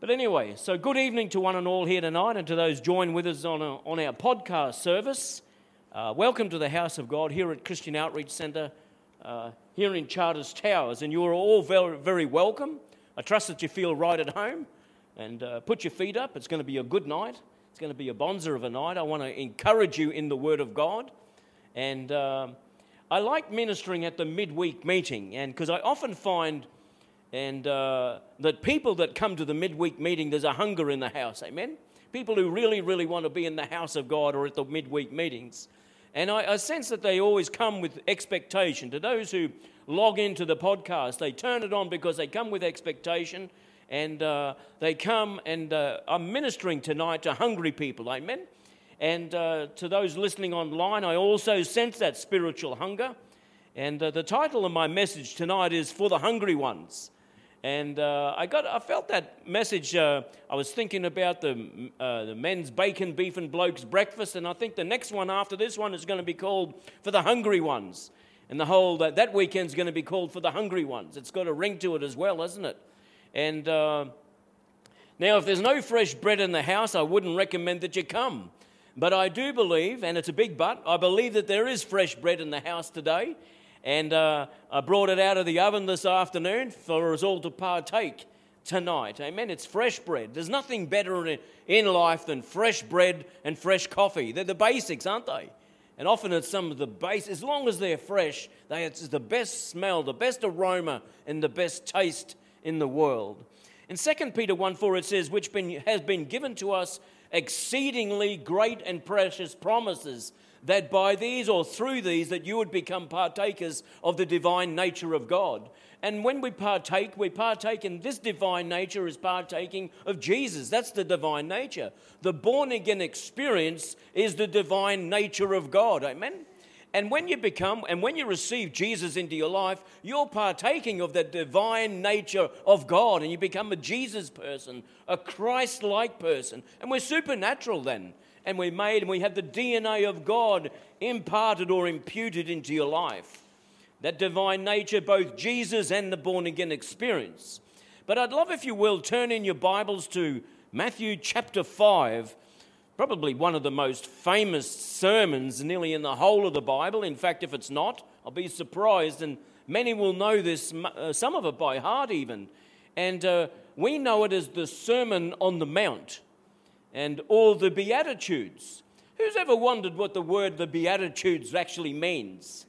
But anyway, so good evening to one and all here tonight, and to those join with us on, a, on our podcast service. Uh, welcome to the house of God here at Christian Outreach Centre uh, here in Charters Towers, and you're all very, very welcome. I trust that you feel right at home, and uh, put your feet up. It's going to be a good night. It's going to be a bonzer of a night. I want to encourage you in the Word of God, and um, I like ministering at the midweek meeting, and because I often find and uh, that people that come to the midweek meeting, there's a hunger in the house, amen? People who really, really want to be in the house of God or at the midweek meetings. And I, I sense that they always come with expectation. To those who log into the podcast, they turn it on because they come with expectation and uh, they come and uh, I'm ministering tonight to hungry people, amen? And uh, to those listening online, I also sense that spiritual hunger. And uh, the title of my message tonight is For the Hungry Ones. And uh, I, got, I felt that message. Uh, I was thinking about the, uh, the men's bacon, beef, and blokes breakfast. And I think the next one after this one is going to be called For the Hungry Ones. And the whole that, that weekend's going to be called For the Hungry Ones. It's got a ring to it as well, hasn't it? And uh, now, if there's no fresh bread in the house, I wouldn't recommend that you come. But I do believe, and it's a big but, I believe that there is fresh bread in the house today. And uh, I brought it out of the oven this afternoon for us all to partake tonight. Amen. It's fresh bread. There's nothing better in life than fresh bread and fresh coffee. They're the basics, aren't they? And often it's some of the base, as long as they're fresh, they, it's the best smell, the best aroma, and the best taste in the world. In 2 Peter 1 4, it says, Which been, has been given to us exceedingly great and precious promises that by these or through these that you would become partakers of the divine nature of God. And when we partake, we partake in this divine nature is partaking of Jesus. That's the divine nature. The born again experience is the divine nature of God. Amen. And when you become, and when you receive Jesus into your life, you're partaking of the divine nature of God, and you become a Jesus person, a Christ like person. And we're supernatural then and we're made and we have the DNA of God imparted or imputed into your life. That divine nature, both Jesus and the born again experience. But I'd love if you will turn in your Bibles to Matthew chapter 5, probably one of the most famous sermons nearly in the whole of the Bible. In fact, if it's not, I'll be surprised, and many will know this, uh, some of it by heart even. And uh, we know it as the Sermon on the Mount and all the Beatitudes. Who's ever wondered what the word the Beatitudes actually means?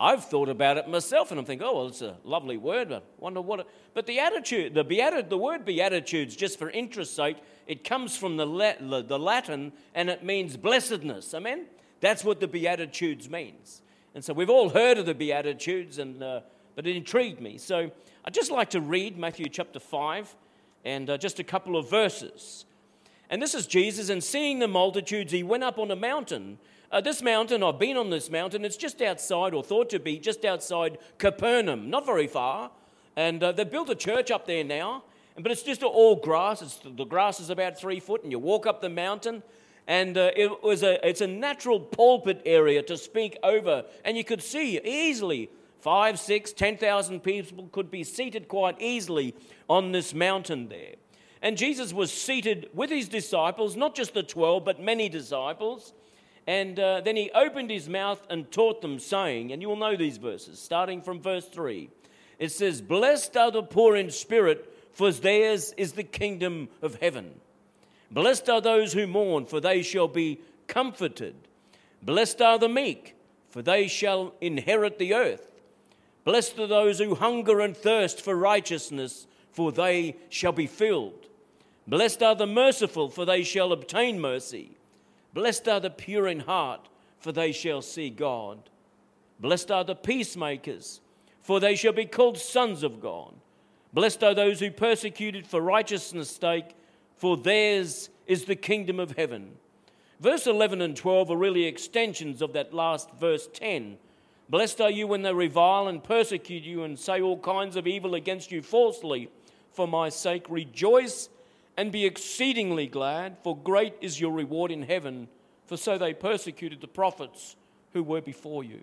I've thought about it myself, and I'm thinking, oh, well, it's a lovely word. but wonder what. It, but the attitude, the beati- the word beatitudes, just for interest's sake, it comes from the, La- the Latin, and it means blessedness. Amen. That's what the beatitudes means. And so we've all heard of the beatitudes, and uh, but it intrigued me. So I'd just like to read Matthew chapter five, and uh, just a couple of verses. And this is Jesus, and seeing the multitudes, he went up on a mountain. Uh, this mountain, I've been on this mountain, it's just outside, or thought to be just outside Capernaum, not very far. And uh, they've built a church up there now, but it's just all grass. It's, the grass is about three foot, and you walk up the mountain, and uh, it was a, it's a natural pulpit area to speak over. And you could see easily five, six, ten thousand people could be seated quite easily on this mountain there. And Jesus was seated with his disciples, not just the 12, but many disciples. And uh, then he opened his mouth and taught them, saying, and you will know these verses, starting from verse 3. It says, Blessed are the poor in spirit, for theirs is the kingdom of heaven. Blessed are those who mourn, for they shall be comforted. Blessed are the meek, for they shall inherit the earth. Blessed are those who hunger and thirst for righteousness, for they shall be filled. Blessed are the merciful, for they shall obtain mercy. Blessed are the pure in heart, for they shall see God. Blessed are the peacemakers, for they shall be called sons of God. Blessed are those who persecuted for righteousness' sake, for theirs is the kingdom of heaven. Verse 11 and 12 are really extensions of that last verse 10. Blessed are you when they revile and persecute you and say all kinds of evil against you falsely for my sake. Rejoice and be exceedingly glad, for great is your reward in heaven, for so they persecuted the prophets who were before you.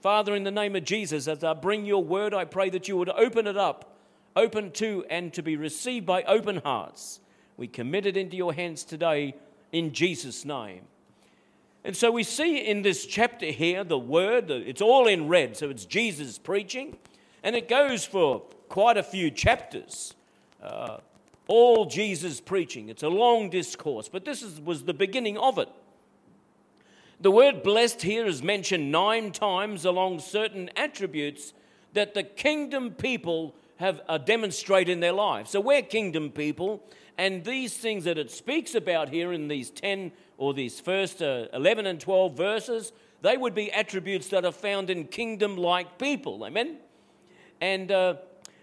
Father, in the name of Jesus, as I bring your word, I pray that you would open it up, open to and to be received by open hearts. We commit it into your hands today in Jesus' name. And so we see in this chapter here the word, it's all in red, so it's Jesus preaching, and it goes for quite a few chapters. Uh, all Jesus preaching. It's a long discourse, but this is, was the beginning of it. The word blessed here is mentioned nine times along certain attributes that the kingdom people have uh, demonstrated in their lives. So we're kingdom people, and these things that it speaks about here in these 10 or these first uh, 11 and 12 verses, they would be attributes that are found in kingdom like people. Amen? And uh,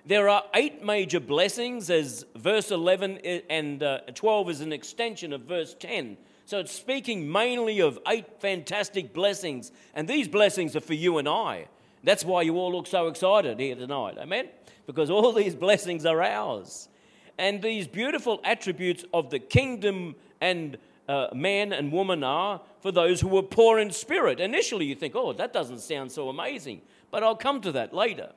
there are eight major blessings, as verse 11 and uh, 12 is an extension of verse 10. So it's speaking mainly of eight fantastic blessings, and these blessings are for you and I. That's why you all look so excited here tonight. Amen? Because all these blessings are ours. And these beautiful attributes of the kingdom and uh, man and woman are for those who are poor in spirit. Initially, you think, oh, that doesn't sound so amazing. But I'll come to that later.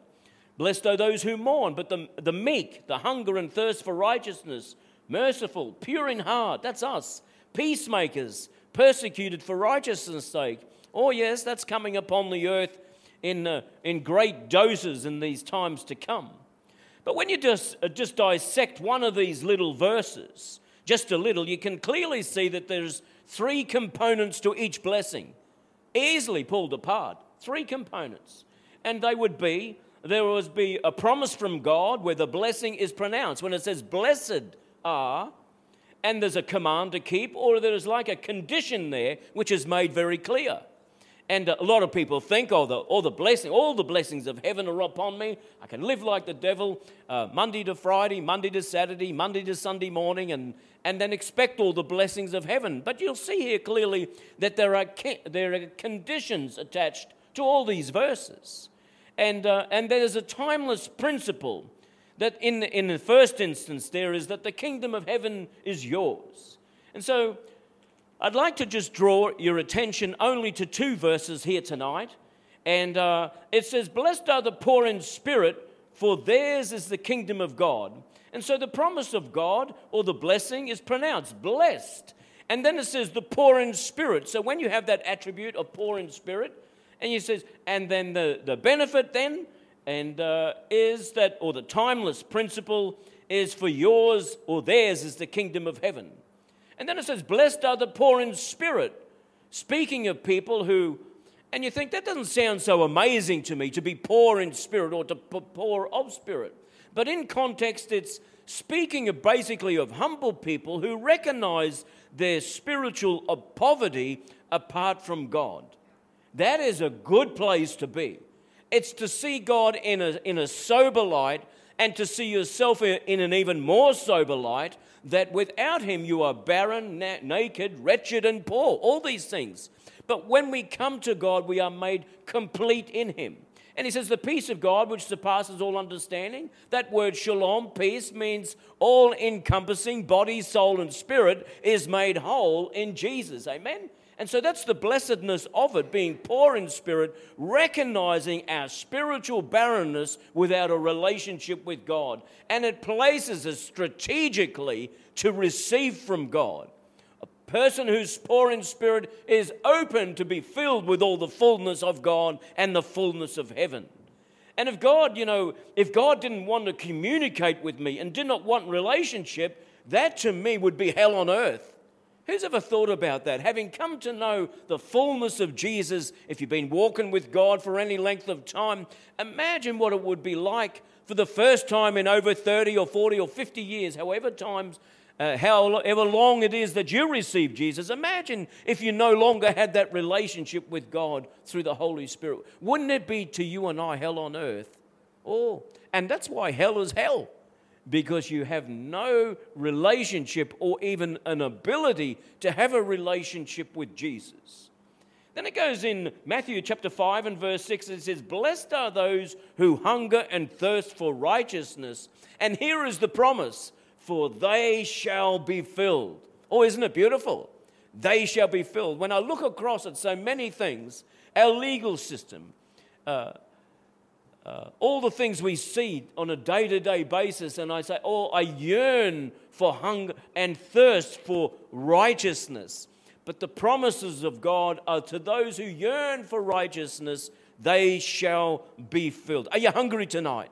Blessed are those who mourn, but the, the meek, the hunger and thirst for righteousness, merciful, pure in heart, that's us, peacemakers, persecuted for righteousness' sake. Oh, yes, that's coming upon the earth in, uh, in great doses in these times to come. But when you just, uh, just dissect one of these little verses, just a little, you can clearly see that there's three components to each blessing, easily pulled apart. Three components. And they would be there would be a promise from God where the blessing is pronounced. When it says, Blessed are, and there's a command to keep, or there's like a condition there which is made very clear. And a lot of people think, oh, the, all the blessing, all the blessings of heaven are upon me. I can live like the devil, uh, Monday to Friday, Monday to Saturday, Monday to Sunday morning, and, and then expect all the blessings of heaven. But you'll see here clearly that there are, there are conditions attached to all these verses. And, uh, and there's a timeless principle that in, in the first instance there is that the kingdom of heaven is yours. And so I'd like to just draw your attention only to two verses here tonight. And uh, it says, Blessed are the poor in spirit, for theirs is the kingdom of God. And so the promise of God or the blessing is pronounced blessed. And then it says the poor in spirit. So when you have that attribute of poor in spirit, and he says, and then the, the benefit then and uh, is that, or the timeless principle is for yours or theirs is the kingdom of heaven. And then it says, blessed are the poor in spirit. Speaking of people who, and you think that doesn't sound so amazing to me to be poor in spirit or to be poor of spirit. But in context, it's speaking of basically of humble people who recognize their spiritual poverty apart from God. That is a good place to be. It's to see God in a, in a sober light and to see yourself in an even more sober light that without Him you are barren, na- naked, wretched, and poor. All these things. But when we come to God, we are made complete in Him. And he says, the peace of God, which surpasses all understanding. That word shalom, peace, means all encompassing body, soul, and spirit is made whole in Jesus. Amen? And so that's the blessedness of it, being poor in spirit, recognizing our spiritual barrenness without a relationship with God. And it places us strategically to receive from God. A person who's poor in spirit is open to be filled with all the fullness of God and the fullness of heaven. And if God, you know, if God didn't want to communicate with me and did not want relationship, that to me would be hell on earth. Who's ever thought about that? Having come to know the fullness of Jesus, if you've been walking with God for any length of time, imagine what it would be like for the first time in over 30 or 40 or 50 years, however times, uh, however long it is that you receive Jesus. Imagine if you no longer had that relationship with God through the Holy Spirit. Wouldn't it be to you and I hell on earth? Oh, and that's why hell is hell because you have no relationship or even an ability to have a relationship with Jesus. Then it goes in Matthew chapter 5 and verse 6, it says, Blessed are those who hunger and thirst for righteousness. And here is the promise, for they shall be filled. Oh, isn't it beautiful? They shall be filled. When I look across at so many things, our legal system, uh, uh, all the things we see on a day to day basis, and I say, Oh, I yearn for hunger and thirst for righteousness. But the promises of God are to those who yearn for righteousness, they shall be filled. Are you hungry tonight?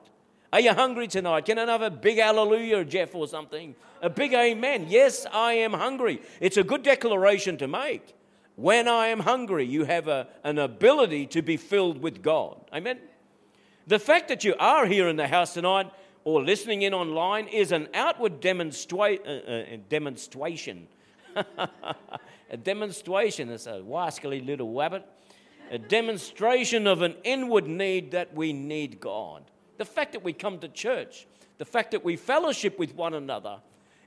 Are you hungry tonight? Can I have a big hallelujah, Jeff, or something? A big amen. Yes, I am hungry. It's a good declaration to make. When I am hungry, you have a, an ability to be filled with God. Amen. The fact that you are here in the house tonight or listening in online is an outward demonstra- uh, uh, demonstration. a demonstration, it's a wascally little wabbit. A demonstration of an inward need that we need God. The fact that we come to church, the fact that we fellowship with one another,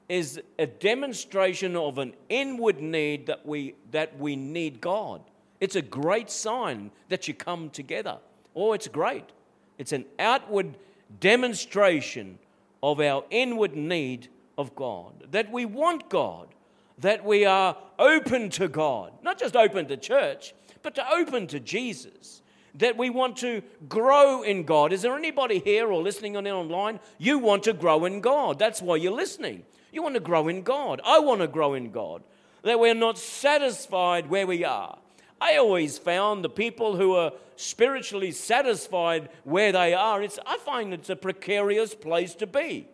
is a demonstration of an inward need that we, that we need God. It's a great sign that you come together. Oh, it's great. It's an outward demonstration of our inward need of God, that we want God, that we are open to God, not just open to church, but to open to Jesus, that we want to grow in God. Is there anybody here or listening on online? You want to grow in God. That's why you're listening. You want to grow in God. I want to grow in God. That we're not satisfied where we are. I always found the people who are spiritually satisfied where they are, it's, I find it's a precarious place to be.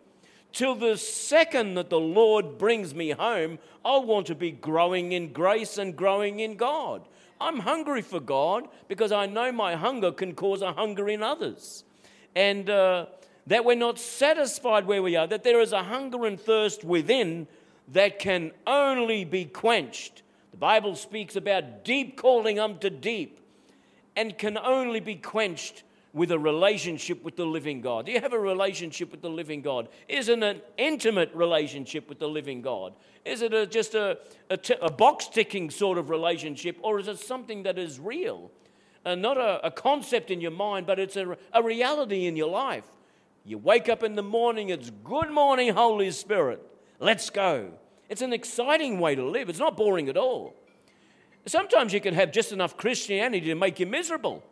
Till the second that the Lord brings me home, I want to be growing in grace and growing in God. I'm hungry for God because I know my hunger can cause a hunger in others. And uh, that we're not satisfied where we are, that there is a hunger and thirst within that can only be quenched. The Bible speaks about deep calling unto deep and can only be quenched with a relationship with the living God. Do you have a relationship with the living God? Is it an intimate relationship with the living God? Is it a, just a, a, t- a box ticking sort of relationship, or is it something that is real? Uh, not a, a, concept in your mind, but it's a, a reality in your life. You wake up in the morning, it's good morning, Holy Spirit. Let's go. It's an exciting way to live. It's not boring at all. Sometimes you can have just enough Christianity to make you miserable.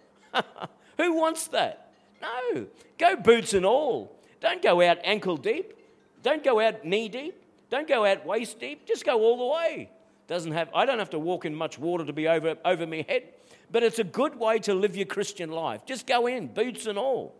Who wants that? No. Go boots and all. Don't go out ankle deep. Don't go out knee deep. Don't go out waist deep. Just go all the way. Doesn't have I don't have to walk in much water to be over over my head, but it's a good way to live your Christian life. Just go in, boots and all.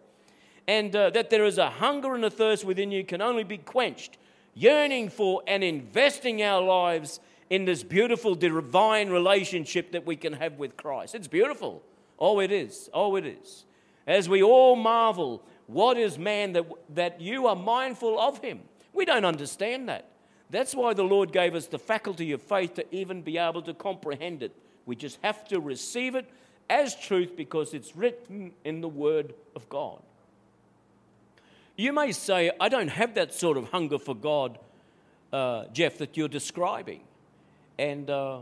And uh, that there is a hunger and a thirst within you can only be quenched, yearning for and investing our lives in this beautiful divine relationship that we can have with Christ. It's beautiful. Oh, it is. Oh, it is. As we all marvel, what is man that, that you are mindful of him? We don't understand that. That's why the Lord gave us the faculty of faith to even be able to comprehend it. We just have to receive it as truth because it's written in the Word of God. You may say, I don't have that sort of hunger for God, uh, Geoff, that you're describing and uh,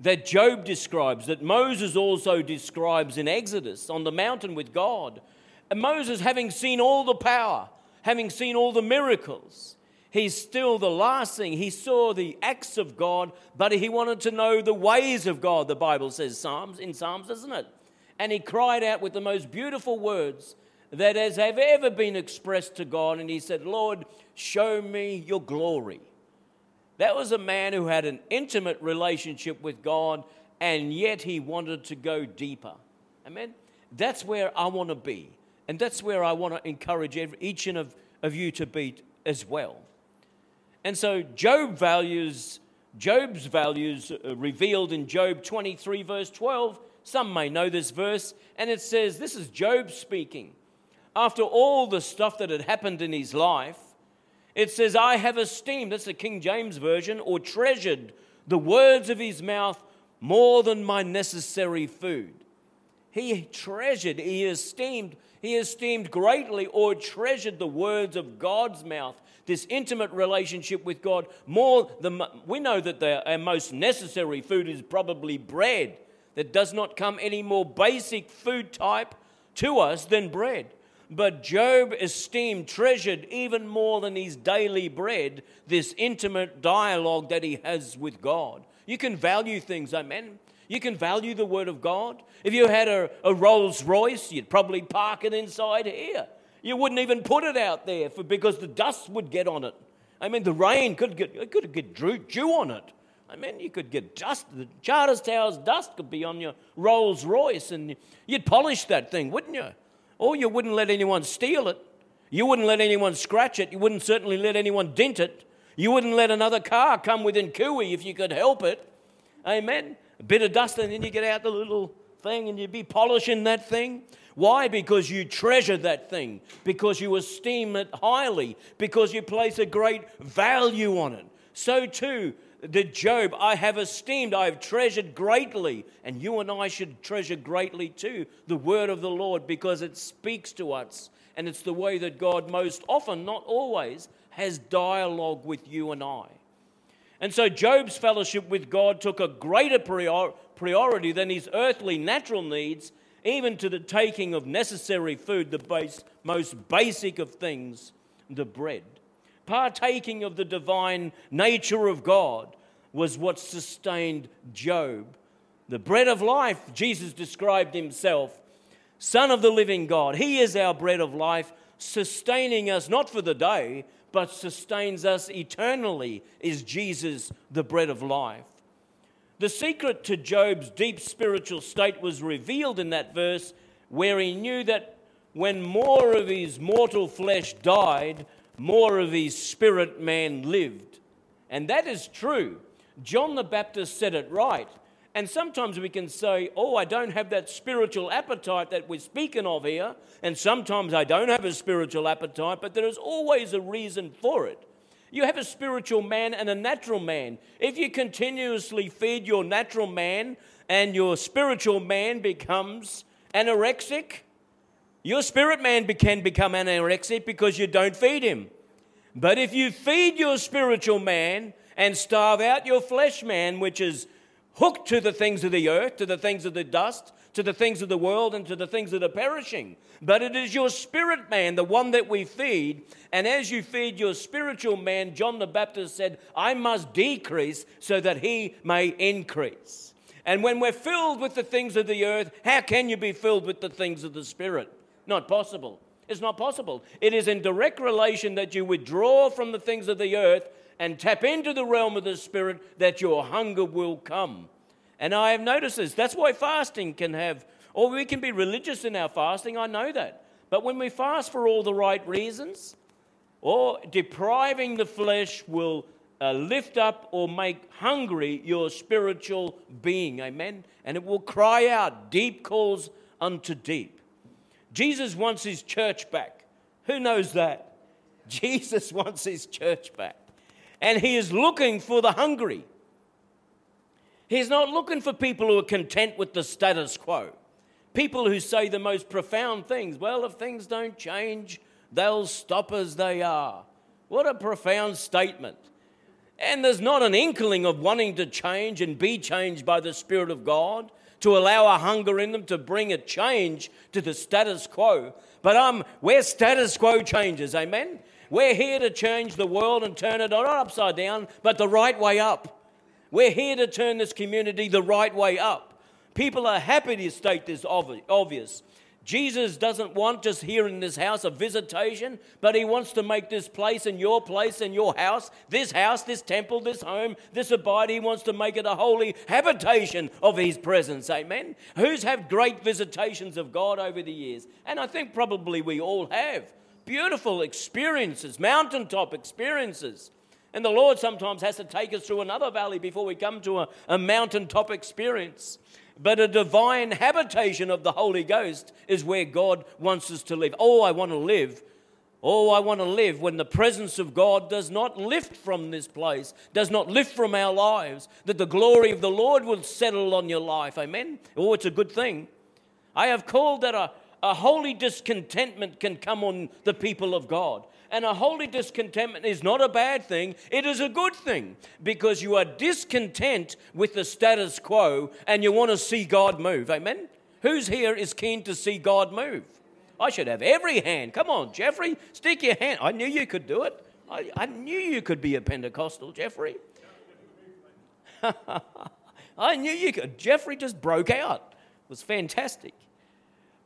that Job describes, that Moses also describes in Exodus on the mountain with God. And Moses, having seen all the power, having seen all the miracles, he's still the last thing. He saw the acts of God, but he wanted to know the ways of God, the Bible says Psalms, in Psalms, isn't it? And he cried out with the most beautiful words that has ever been expressed to God. And he said, Lord, show me your glory. That was a man who had an intimate relationship with God, and yet he wanted to go deeper. Amen? That's where I want to be. And that's where I want to encourage every, each and of, of you to be as well. And so Job values, Job's values uh, revealed in Job 23, verse 12. Some may know this verse, and it says, This is Job speaking. After all the stuff that had happened in his life, it says, I have esteemed, that's the King James Version, or treasured the words of his mouth more than my necessary food. He treasured, he esteemed, he esteemed greatly or treasured the words of God's mouth, this intimate relationship with God. More than we know that the, our most necessary food is probably bread. That does not come any more basic food type to us than bread. But Job esteemed, treasured even more than his daily bread, this intimate dialogue that he has with God. You can value things, amen. You can value the Word of God. If you had a, a Rolls Royce, you'd probably park it inside here. You wouldn't even put it out there for, because the dust would get on it. I mean, the rain could get, could get dew on it. I mean, you could get dust. The Charters Towers dust could be on your Rolls Royce, and you'd polish that thing, wouldn't you? Or you wouldn't let anyone steal it. You wouldn't let anyone scratch it. You wouldn't certainly let anyone dent it. You wouldn't let another car come within cooey if you could help it. Amen. A bit of dust, and then you get out the little thing and you'd be polishing that thing. Why? Because you treasure that thing, because you esteem it highly, because you place a great value on it. So too, did Job, I have esteemed, I have treasured greatly, and you and I should treasure greatly too the word of the Lord because it speaks to us, and it's the way that God most often, not always, has dialogue with you and I. And so Job's fellowship with God took a greater priority than his earthly natural needs even to the taking of necessary food, the base, most basic of things, the bread. Partaking of the divine nature of God was what sustained Job. The bread of life, Jesus described himself, Son of the living God. He is our bread of life, sustaining us not for the day, but sustains us eternally, is Jesus, the bread of life. The secret to Job's deep spiritual state was revealed in that verse where he knew that when more of his mortal flesh died, more of his spirit man lived. And that is true. John the Baptist said it right. And sometimes we can say, Oh, I don't have that spiritual appetite that we're speaking of here. And sometimes I don't have a spiritual appetite, but there is always a reason for it. You have a spiritual man and a natural man. If you continuously feed your natural man and your spiritual man becomes anorexic, your spirit man can become anorexic because you don't feed him. But if you feed your spiritual man and starve out your flesh man, which is hooked to the things of the earth, to the things of the dust, to the things of the world, and to the things that are perishing. But it is your spirit man, the one that we feed. And as you feed your spiritual man, John the Baptist said, I must decrease so that he may increase. And when we're filled with the things of the earth, how can you be filled with the things of the spirit? Not possible. It's not possible. It is in direct relation that you withdraw from the things of the earth and tap into the realm of the spirit that your hunger will come. And I have noticed this. That's why fasting can have, or we can be religious in our fasting, I know that. But when we fast for all the right reasons, or depriving the flesh will uh, lift up or make hungry your spiritual being. Amen. And it will cry out, deep calls unto deep. Jesus wants his church back. Who knows that? Jesus wants his church back. And he is looking for the hungry. He's not looking for people who are content with the status quo. People who say the most profound things. Well, if things don't change, they'll stop as they are. What a profound statement. And there's not an inkling of wanting to change and be changed by the Spirit of God to allow a hunger in them to bring a change to the status quo. But um, we're status quo changes, amen? We're here to change the world and turn it not upside down, but the right way up. We're here to turn this community the right way up. People are happy to state this obvious. Jesus doesn't want just here in this house a visitation, but he wants to make this place and your place and your house, this house, this temple, this home, this abide, he wants to make it a holy habitation of his presence. Amen. Who's had great visitations of God over the years? And I think probably we all have. Beautiful experiences, mountaintop experiences. And the Lord sometimes has to take us through another valley before we come to a, a mountaintop experience. But a divine habitation of the Holy Ghost is where God wants us to live. Oh, I want to live. Oh, I want to live when the presence of God does not lift from this place, does not lift from our lives, that the glory of the Lord will settle on your life. Amen. Oh, it's a good thing. I have called that a, a holy discontentment can come on the people of God. And a holy discontentment is not a bad thing, it is a good thing because you are discontent with the status quo and you want to see God move. Amen? Who's here is keen to see God move? I should have every hand. Come on, Jeffrey, stick your hand. I knew you could do it. I, I knew you could be a Pentecostal, Jeffrey. I knew you could. Jeffrey just broke out. It was fantastic.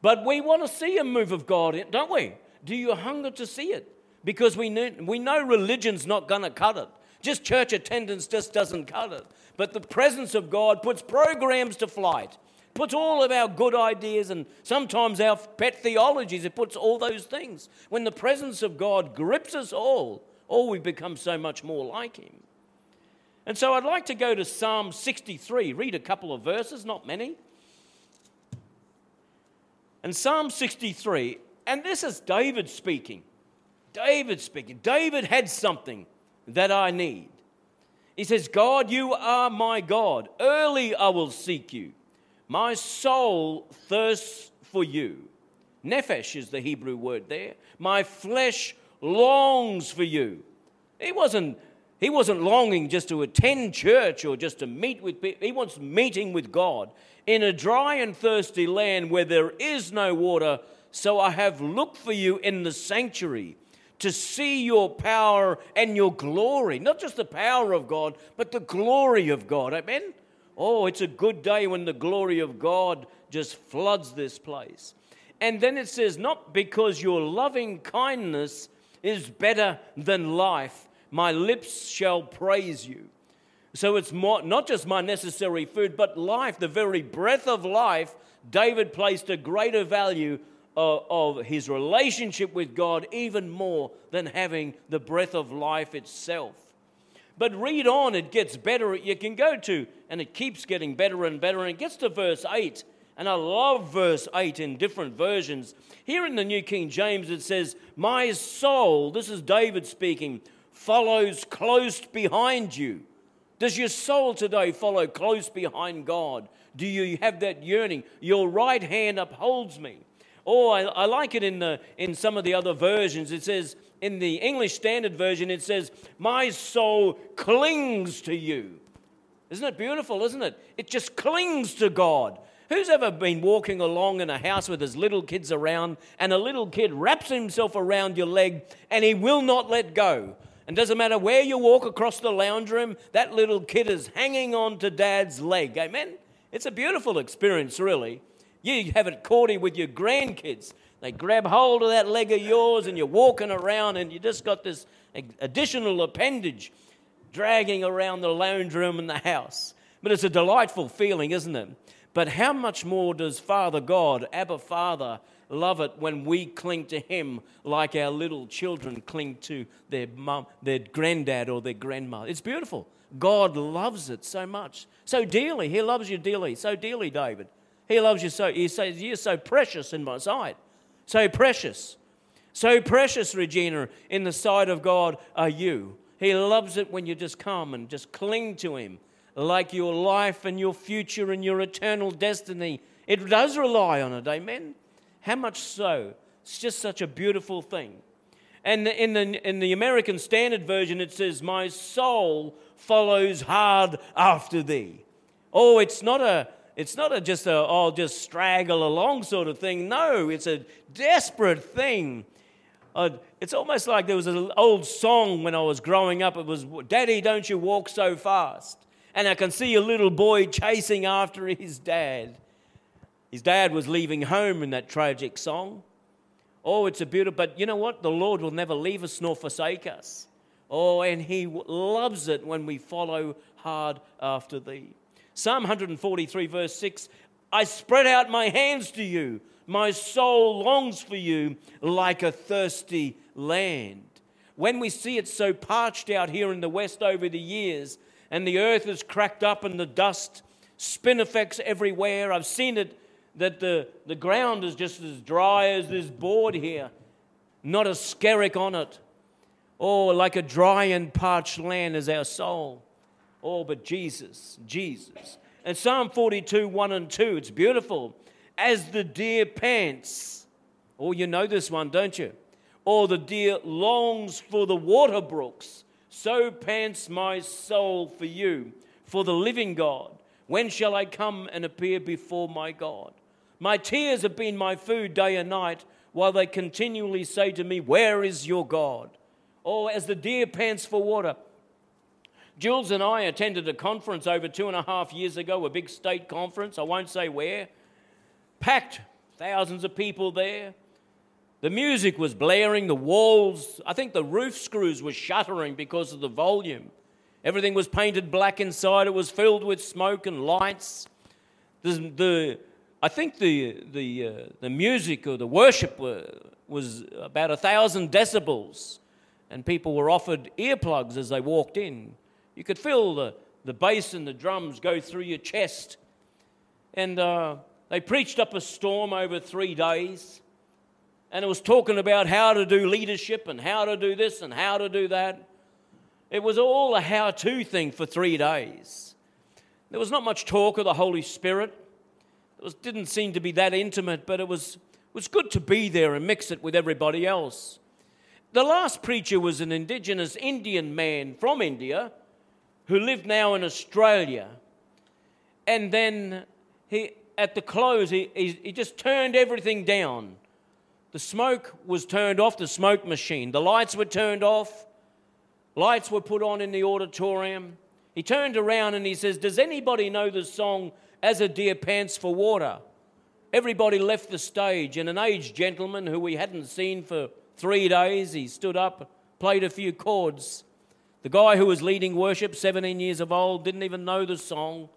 But we want to see a move of God, don't we? Do you hunger to see it? Because we know, we know religion's not going to cut it. Just church attendance just doesn't cut it. But the presence of God puts programs to flight, puts all of our good ideas and sometimes our pet theologies, it puts all those things. When the presence of God grips us all, all we become so much more like Him. And so I'd like to go to Psalm 63, read a couple of verses, not many. And Psalm 63, and this is David speaking. David speaking. David had something that I need. He says, God, you are my God. Early I will seek you. My soul thirsts for you. Nephesh is the Hebrew word there. My flesh longs for you. He wasn't, he wasn't longing just to attend church or just to meet with people. He wants meeting with God in a dry and thirsty land where there is no water. So I have looked for you in the sanctuary to see your power and your glory. Not just the power of God, but the glory of God. Amen? Oh, it's a good day when the glory of God just floods this place. And then it says, Not because your loving kindness is better than life, my lips shall praise you. So it's more, not just my necessary food, but life, the very breath of life. David placed a greater value of, of his relationship with God even more than having the breath of life itself. But read on, it gets better. You can go to, and it keeps getting better and better. And it gets to verse 8. And I love verse 8 in different versions. Here in the New King James, it says, My soul, this is David speaking, follows close behind you. Does your soul today follow close behind God? Do you have that yearning? Your right hand upholds me. Oh, I, I like it in, the, in some of the other versions. It says, in the English Standard Version, it says, My soul clings to you. Isn't it beautiful, isn't it? It just clings to God. Who's ever been walking along in a house with his little kids around and a little kid wraps himself around your leg and he will not let go? And doesn't matter where you walk across the lounge room, that little kid is hanging on to dad's leg. Amen? It's a beautiful experience, really. You have it cordy with your grandkids. They grab hold of that leg of yours and you're walking around and you just got this additional appendage dragging around the lounge room in the house. But it's a delightful feeling, isn't it? But how much more does Father God, Abba Father, love it when we cling to Him like our little children cling to their mum, their granddad or their grandmother? It's beautiful. God loves it so much, so dearly. He loves you dearly, so dearly, David. He loves you so. He says, You're so precious in my sight. So precious. So precious, Regina, in the sight of God are you. He loves it when you just come and just cling to Him like your life and your future and your eternal destiny. It does rely on it, amen? How much so? It's just such a beautiful thing. And in the, in the American Standard Version, it says, My soul follows hard after thee. Oh, it's not a, it's not a, just a, oh, just straggle along sort of thing. No, it's a desperate thing. Uh, it's almost like there was an old song when I was growing up. It was, Daddy, don't you walk so fast. And I can see a little boy chasing after his dad. His dad was leaving home in that tragic song. Oh, it's a beautiful, but you know what? The Lord will never leave us nor forsake us. Oh, and He loves it when we follow hard after Thee. Psalm 143, verse 6 I spread out my hands to you. My soul longs for you like a thirsty land. When we see it so parched out here in the West over the years, and the earth is cracked up and the dust spinifex everywhere, I've seen it that the, the ground is just as dry as this board here, not a skerrick on it. Oh, like a dry and parched land is our soul. Oh, but Jesus, Jesus. And Psalm 42, 1 and 2, it's beautiful. As the deer pants, oh, you know this one, don't you? Or the deer longs for the water brooks, so pants my soul for you, for the living God. When shall I come and appear before my God? My tears have been my food day and night, while they continually say to me, Where is your God? Oh, as the deer pants for water, Jules and I attended a conference over two and a half years ago, a big state conference, I won't say where. Packed, thousands of people there. The music was blaring, the walls, I think the roof screws were shuttering because of the volume. Everything was painted black inside, it was filled with smoke and lights. The, the I think the, the, uh, the music or the worship were, was about a thousand decibels, and people were offered earplugs as they walked in. You could feel the, the bass and the drums go through your chest. And uh, they preached up a storm over three days, and it was talking about how to do leadership and how to do this and how to do that. It was all a how to thing for three days. There was not much talk of the Holy Spirit. It was, didn't seem to be that intimate, but it was, was good to be there and mix it with everybody else. The last preacher was an indigenous Indian man from India who lived now in Australia. And then he, at the close, he, he, he just turned everything down. The smoke was turned off, the smoke machine. The lights were turned off. Lights were put on in the auditorium. He turned around and he says, Does anybody know the song as a deer pants for water. Everybody left the stage, and an aged gentleman who we hadn't seen for three days, he stood up, played a few chords. The guy who was leading worship, 17 years of old, didn't even know the song.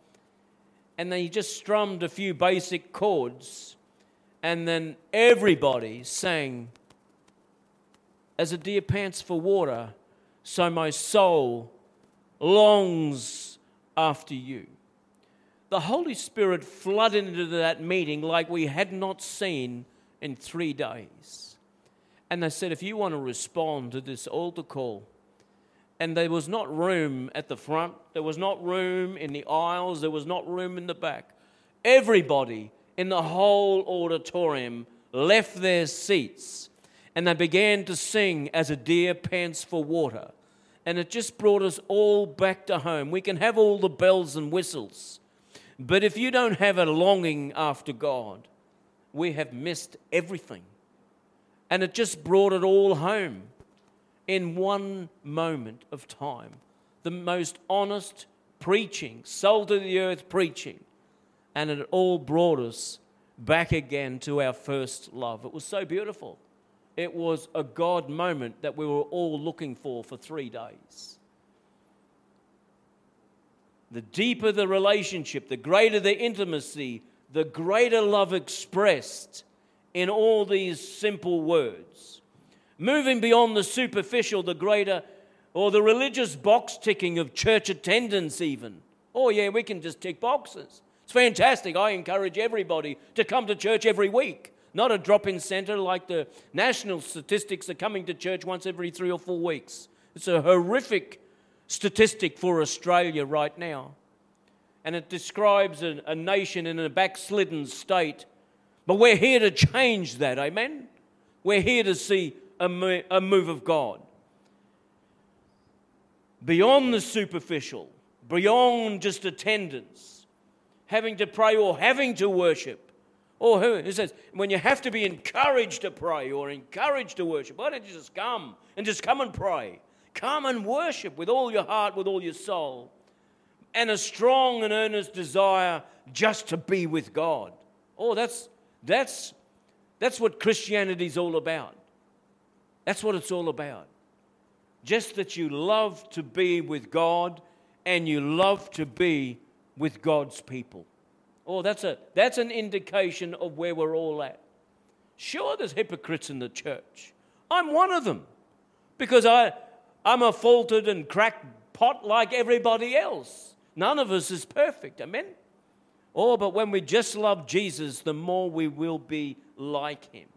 And then he just strummed a few basic chords. And then everybody sang, As a deer pants for water, so my soul longs after you the Holy Spirit flooded into that meeting like we had not seen in three days. And they said, if you want to respond to this altar call, and there was not room at the front, there was not room in the aisles, there was not room in the back. Everybody in the whole auditorium left their seats and they began to sing as a deer pants for water. And it just brought us all back to home. We can have all the bells and whistles but if you don't have a longing after God, we have missed everything. And it just brought it all home in one moment of time. The most honest preaching, salt of the earth preaching. And it all brought us back again to our first love. It was so beautiful. It was a God moment that we were all looking for for three days the deeper the relationship, the greater the intimacy, the greater love expressed in all these simple words. Moving beyond the superficial, the greater, or the religious box ticking of church attendance, even. Oh, yeah, we can just tick boxes. It's fantastic. I encourage everybody to come to church every week, not a drop in center like the national statistics are coming to church once every three or four weeks. It's a horrific statistic for Australia right now. And it describes a, a nation in a backslidden state. But we're here to change that, amen? We're here to see a, move of God. Beyond the superficial, beyond just attendance, having to pray or having to worship. Or who? Says, when you have to be encouraged to pray or encouraged to worship, why don't you just come and just come and pray? Come and worship with all your heart, with all your soul, and a strong and earnest desire just to be with God. Oh, that's, that's, that's what Christianity's all about. That's what it's all about. Just that you love to be with God and you love to be with God's people. Oh, that's, a, that's an indication of where we're all at. Sure, there's hypocrites in the church. I'm one of them because I, I'm a faulted and cracked pot like everybody else. None of us is perfect. Amen? Oh, but when we just love Jesus, the more we will be like him.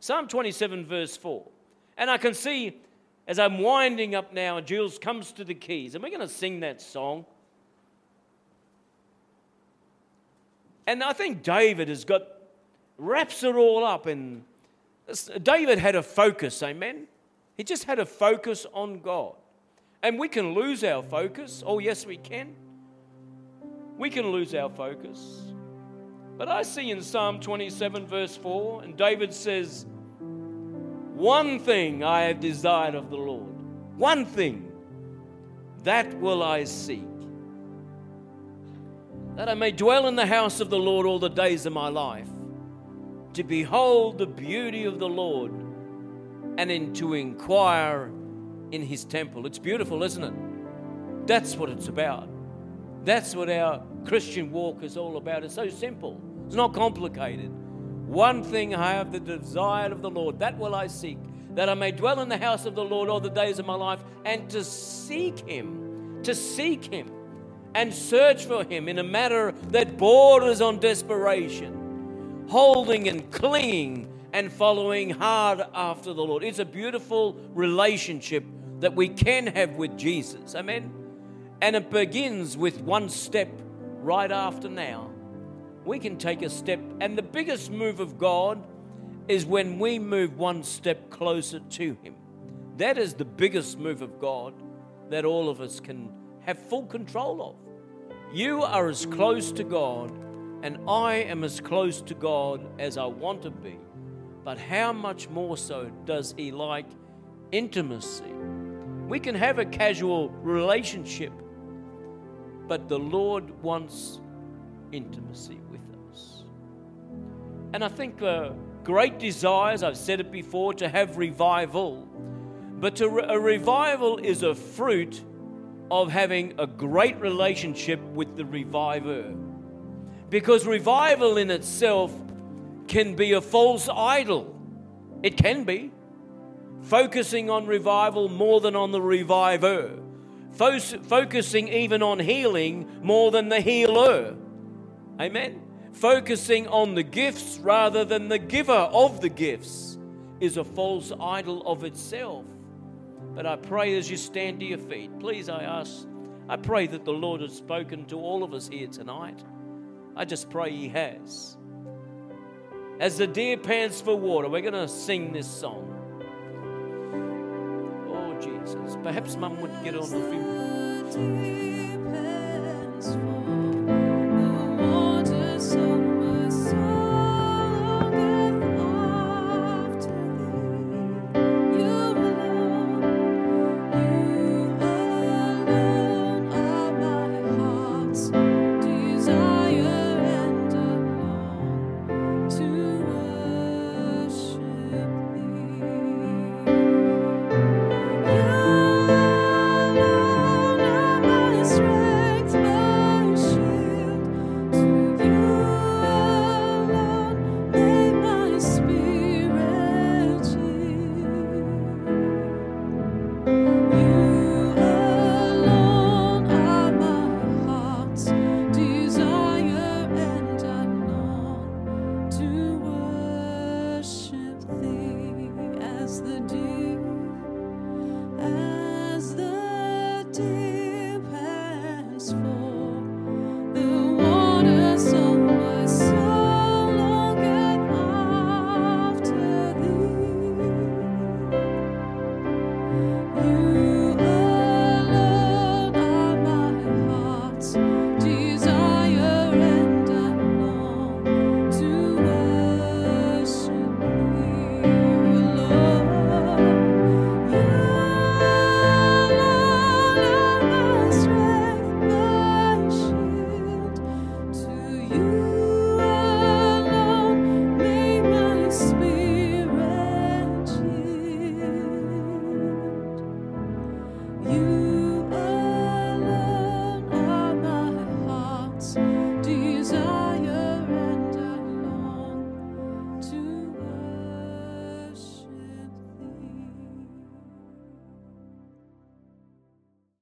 Psalm 27, verse 4. And I can see as I'm winding up now, Jules comes to the keys, and we're going to sing that song. And I think David has got, wraps it all up. And David had a focus, amen? He just had a focus on God. And we can lose our focus. Oh, yes, we can. We can lose our focus. But I see in Psalm 27, verse 4, and David says, One thing I have desired of the Lord. One thing. that will I seek. That I may dwell in the house of the Lord all the days of my life, to behold the beauty of the Lord and in to inquire in his temple. It's beautiful, isn't it? That's what it's about. That's what our Christian walk is all about. It's so simple, it's not complicated. One thing I have the desire of the Lord, that will I seek, that I may dwell in the house of the Lord all the days of my life, and to seek Him, to seek Him, and search for Him in a manner that borders on desperation, holding and clinging and following hard after the Lord. It's a beautiful relationship that we can have with Jesus. Amen. And it begins with one step right after now. We can take a step, and the biggest move of God is when we move one step closer to Him. That is the biggest move of God that all of us can have full control of. You are as close to God, and I am as close to God as I want to be. But how much more so does He like intimacy? We can have a casual relationship, but the Lord wants intimacy with us. And I think uh, great desires, I've said it before, to have revival, but re- a revival is a fruit of having a great relationship with the reviver. Because revival in itself can be a false idol. It can be. Focusing on revival more than on the reviver. Focusing even on healing more than the healer. Amen. Focusing on the gifts rather than the giver of the gifts is a false idol of itself. But I pray as you stand to your feet, please, I ask, I pray that the Lord has spoken to all of us here tonight. I just pray He has. As the deer pants for water, we're going to sing this song. Oh, Jesus. Perhaps Mum would get on the few.